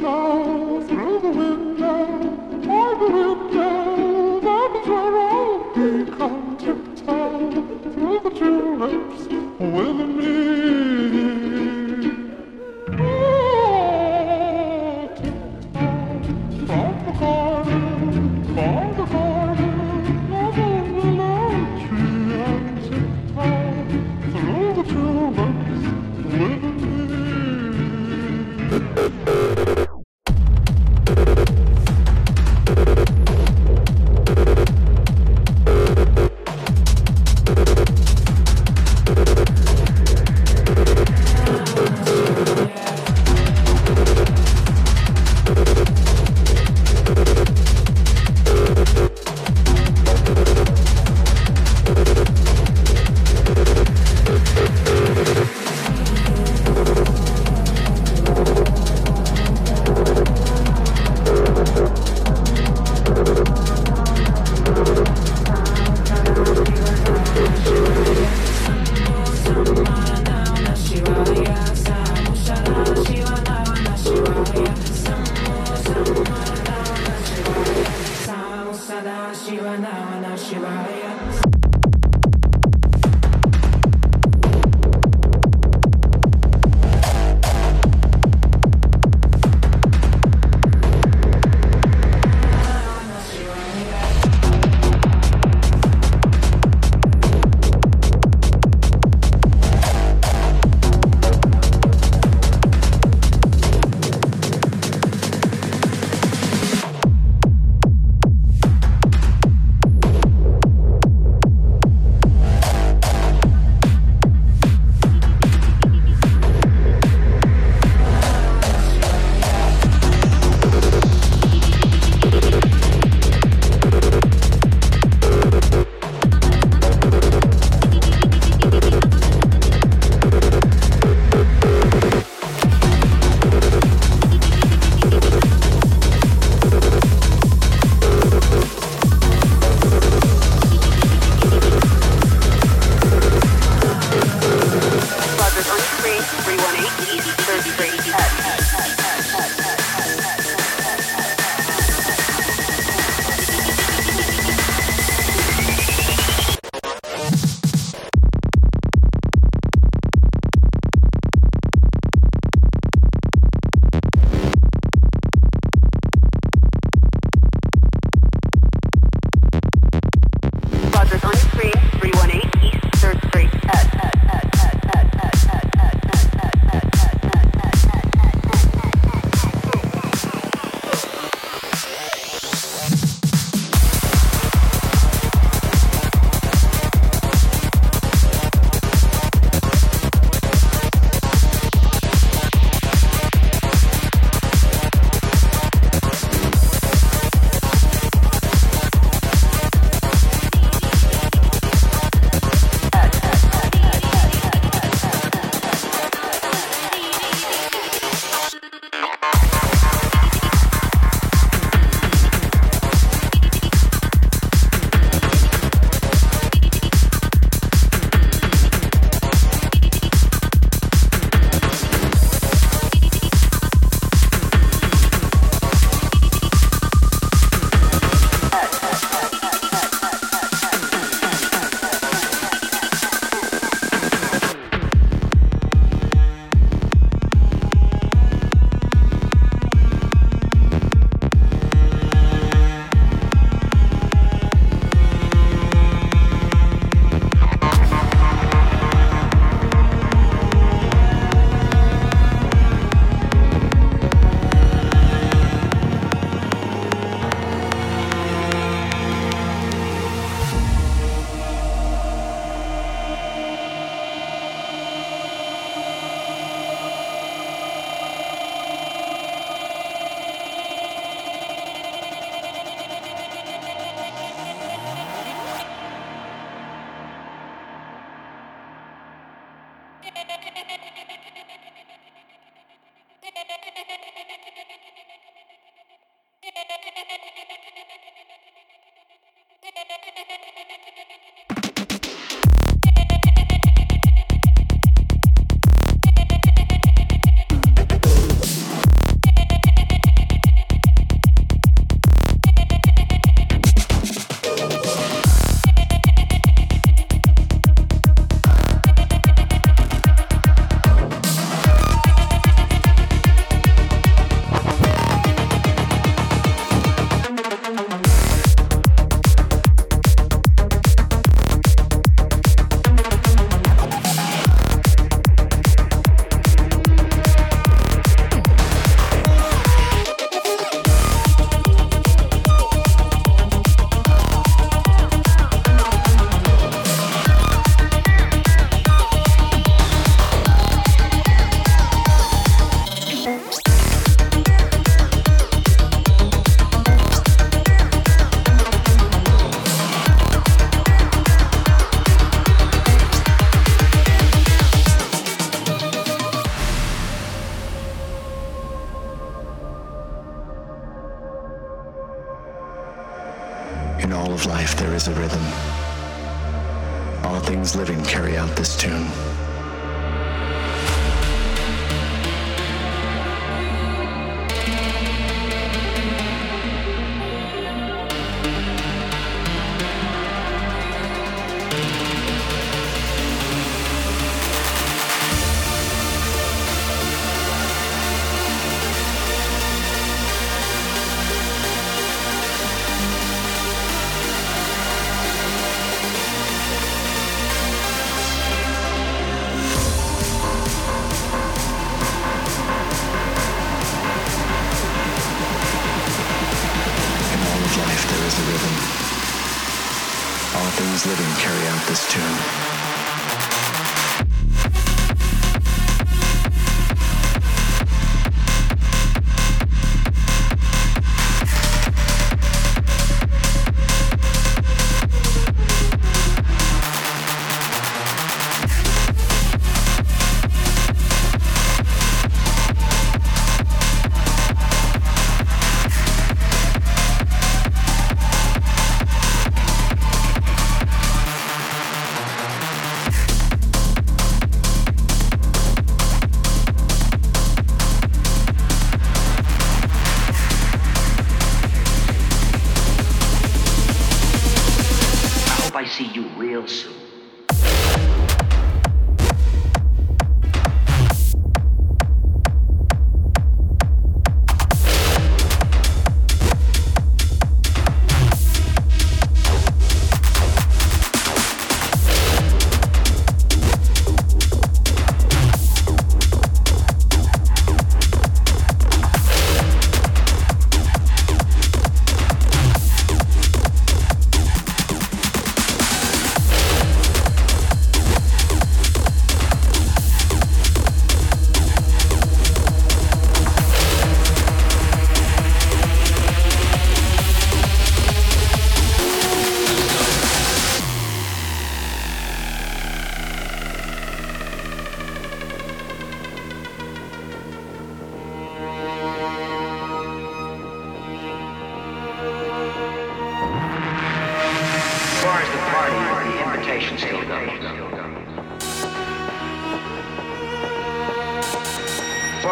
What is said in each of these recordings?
told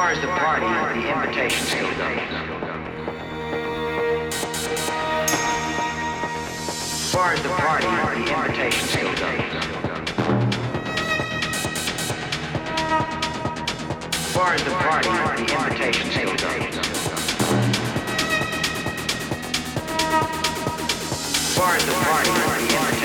far as the party, the invitations go. As far as the party, the invitations go. As far as the party, the invitations go. As far as the party, the invitations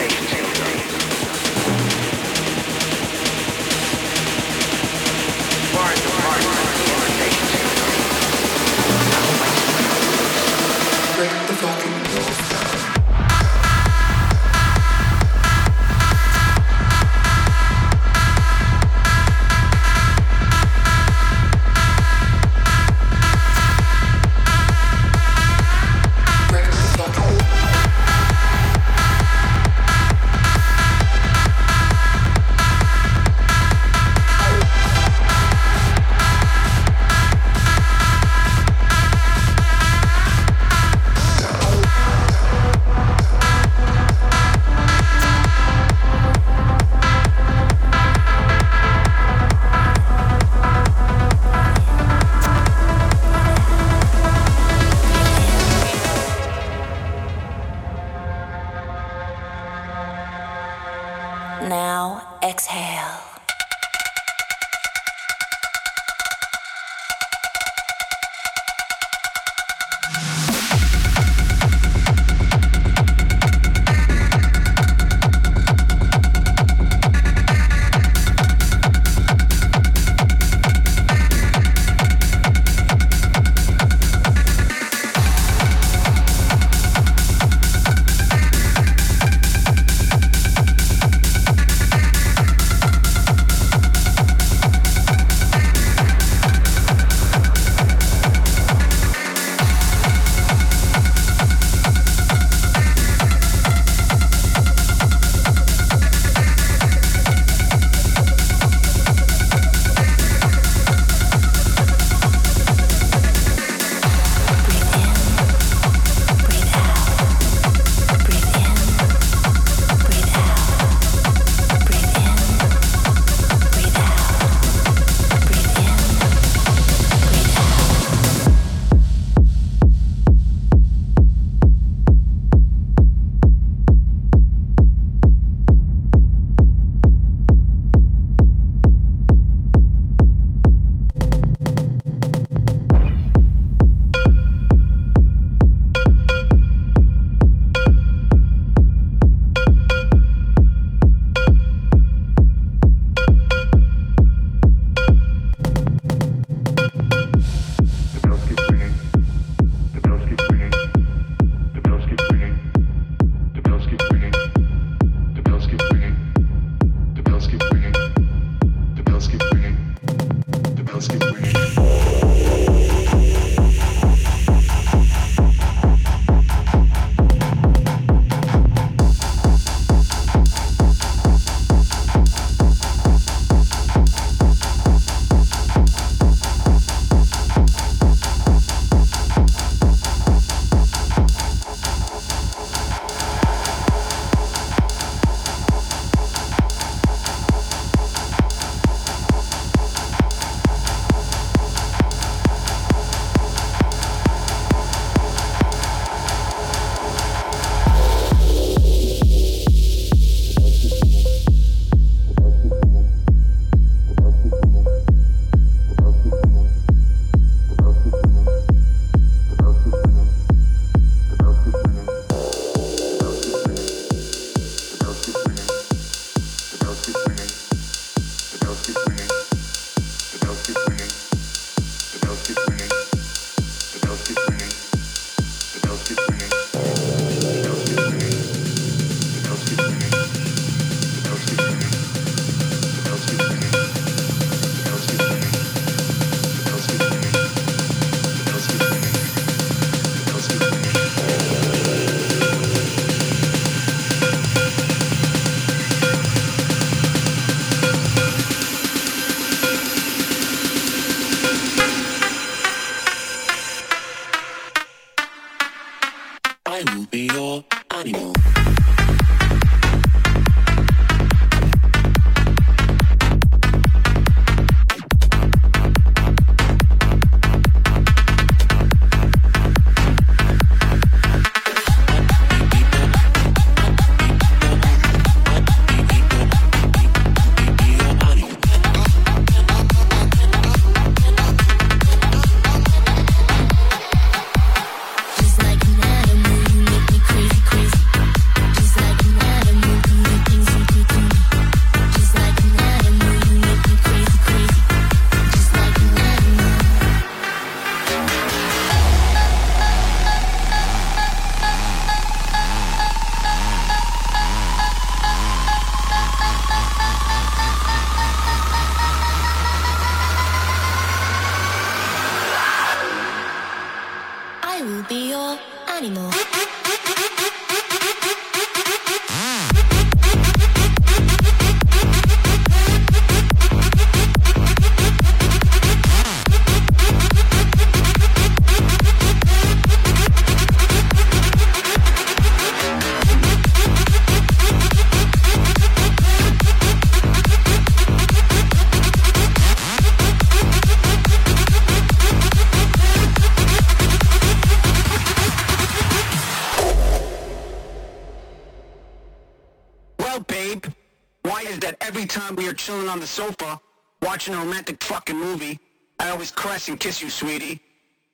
that every time we are chilling on the sofa, watching a romantic fucking movie, I always caress and kiss you, sweetie.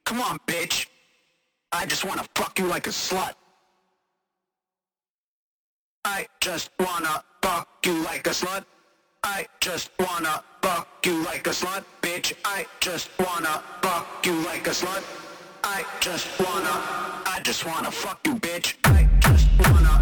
Come on, bitch. I just wanna fuck you like a slut. I just wanna fuck you like a slut. I just wanna fuck you like a slut, bitch. I just wanna fuck you like a slut. I just wanna, I just wanna fuck you, bitch. I just wanna.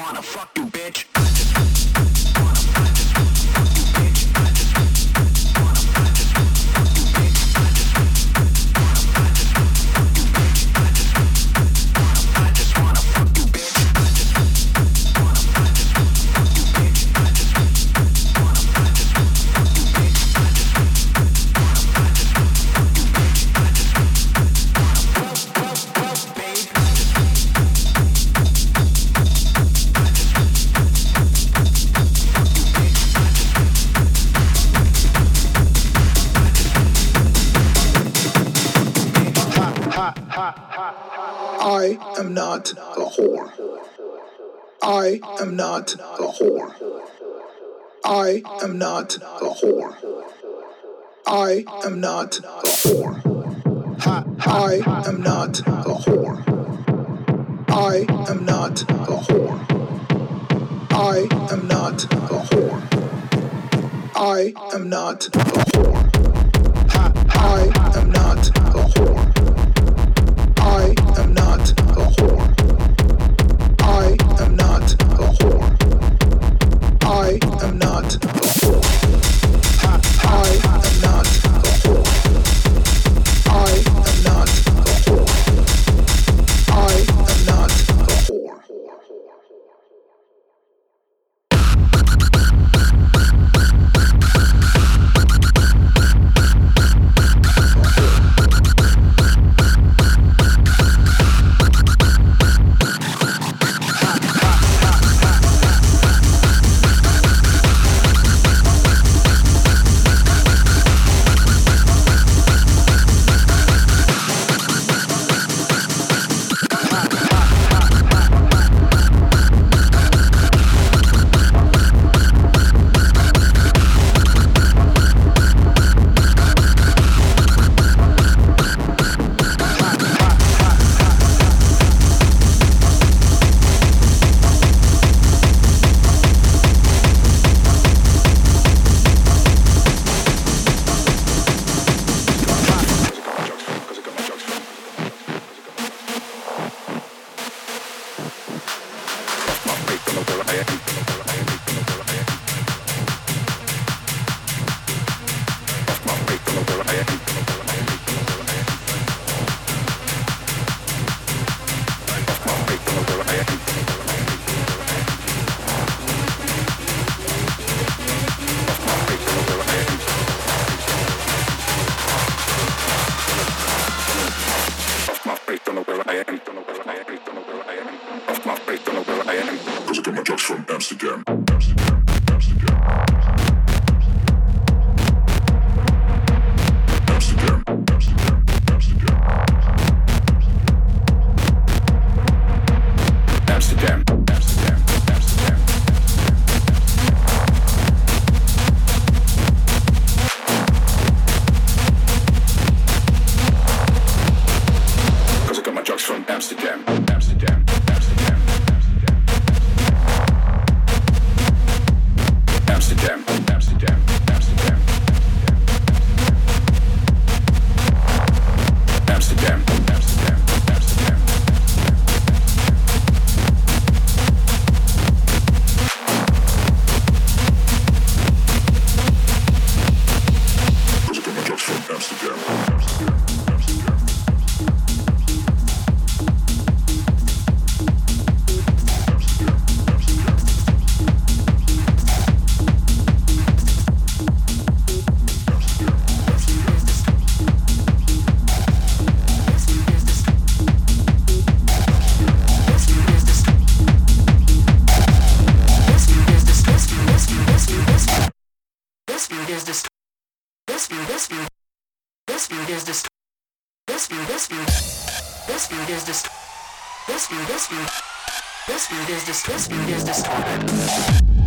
wanna fuck you. not a whore. I am not a whore. I am not a whore. I am not a whore. I am not a whore. I am not a whore. I am not a whore. is destroyed. This view, this view. This view is destroyed. This view, this view. This view is destroyed. This view, this view. This view is destroyed. This view is destroyed.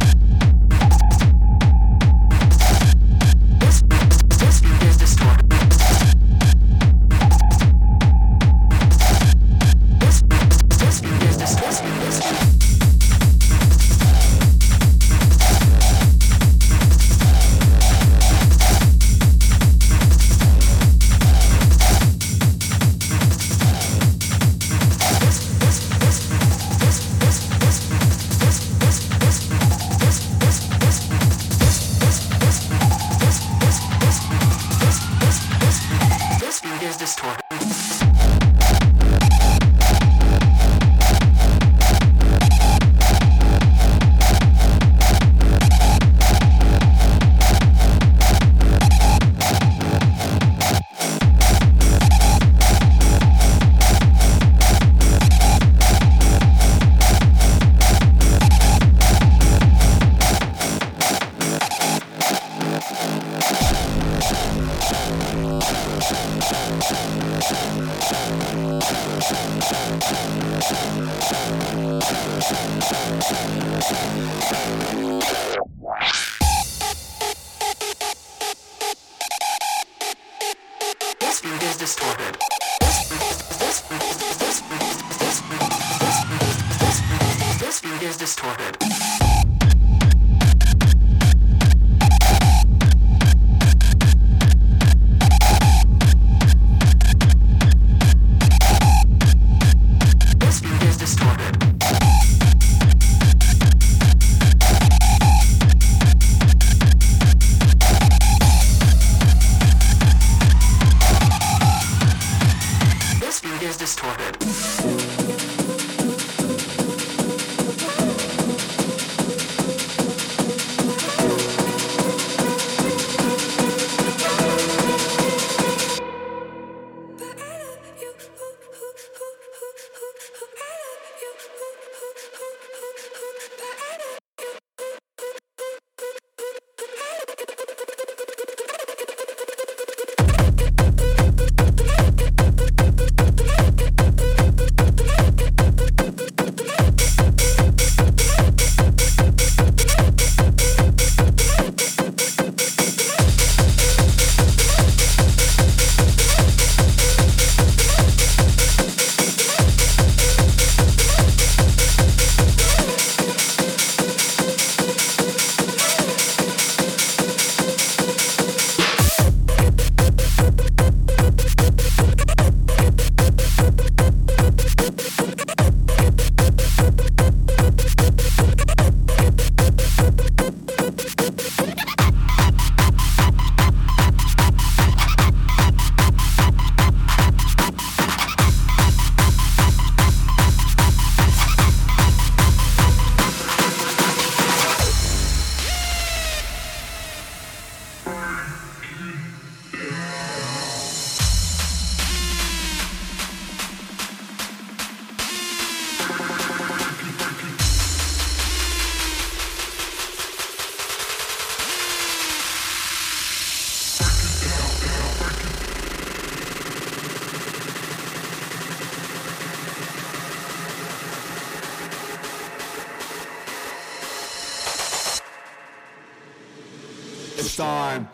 forehead.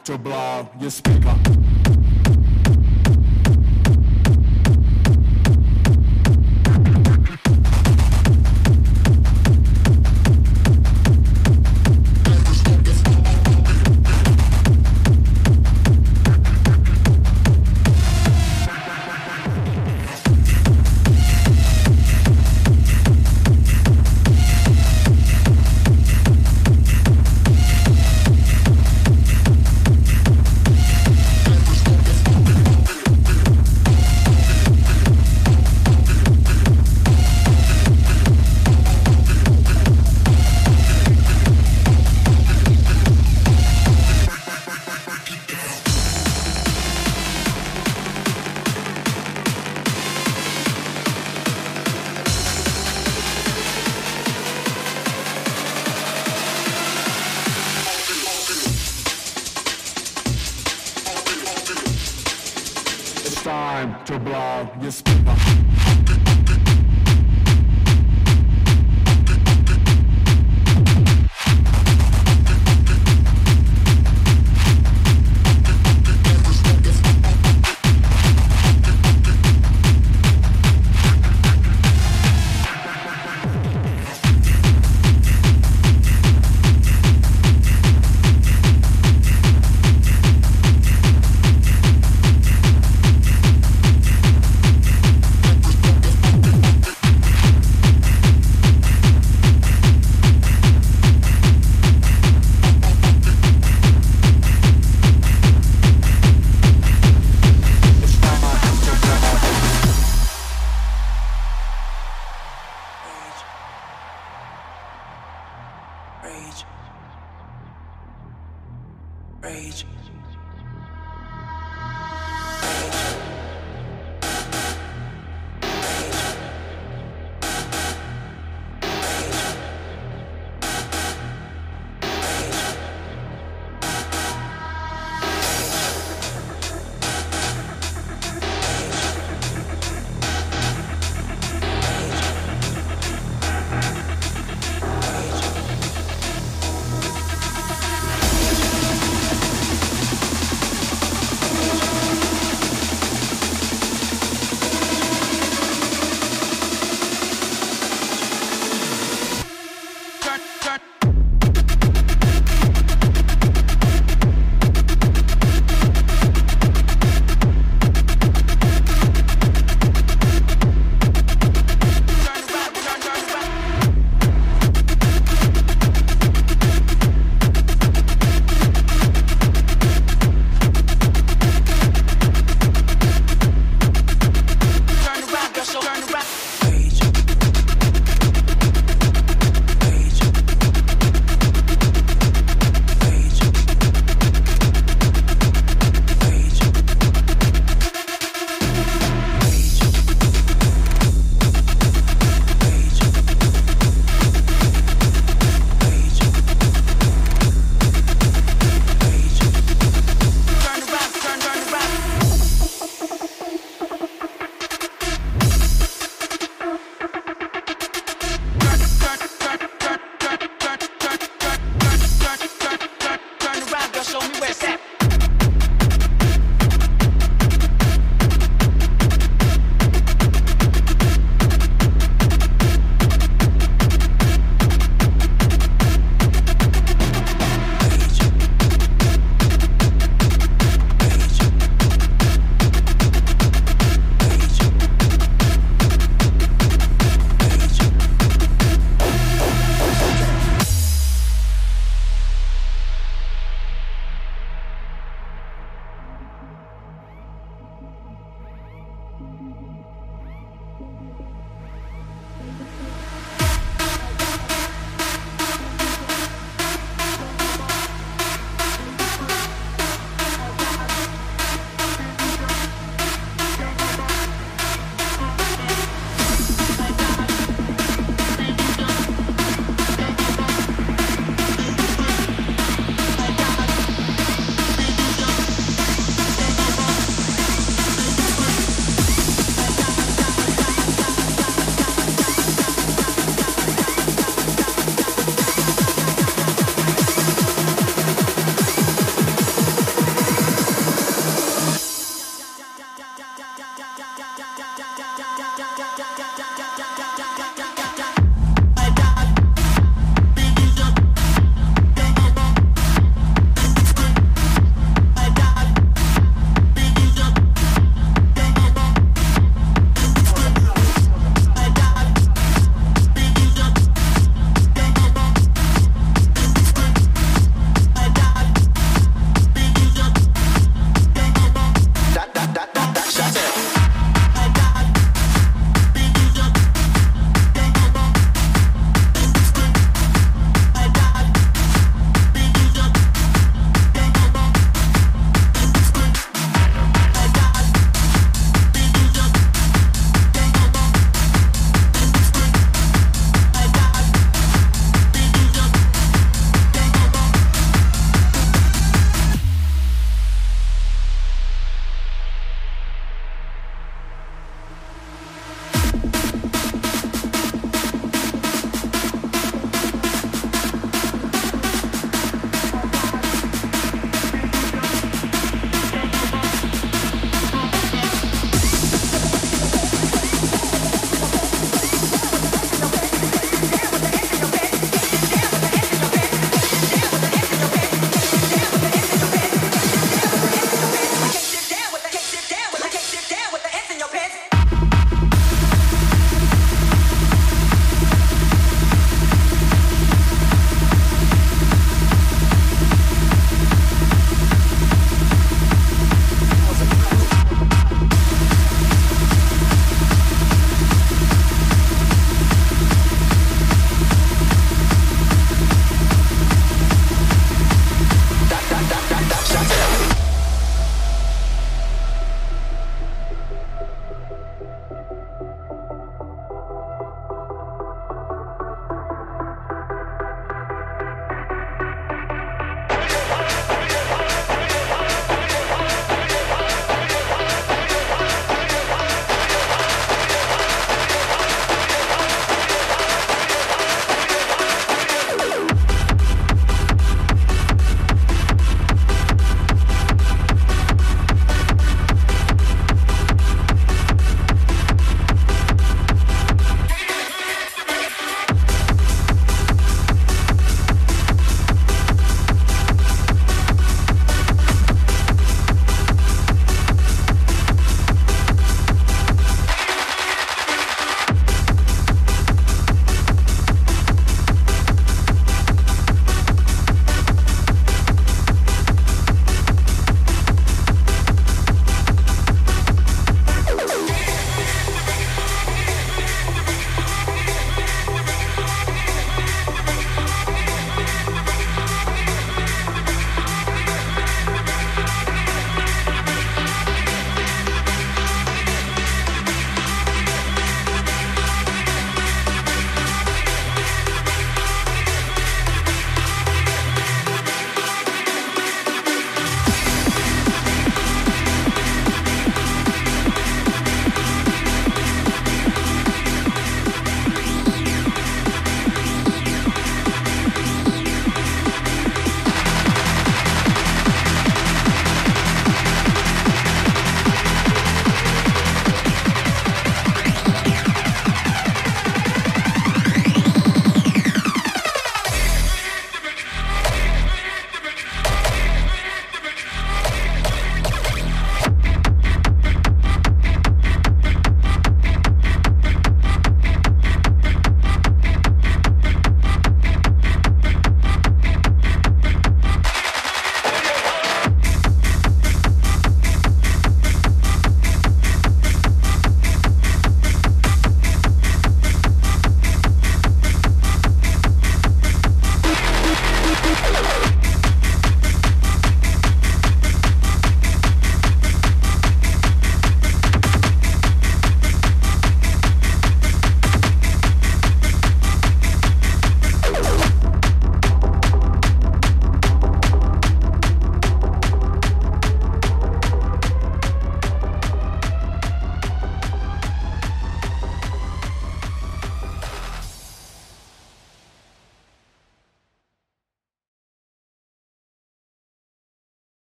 to blow your speaker.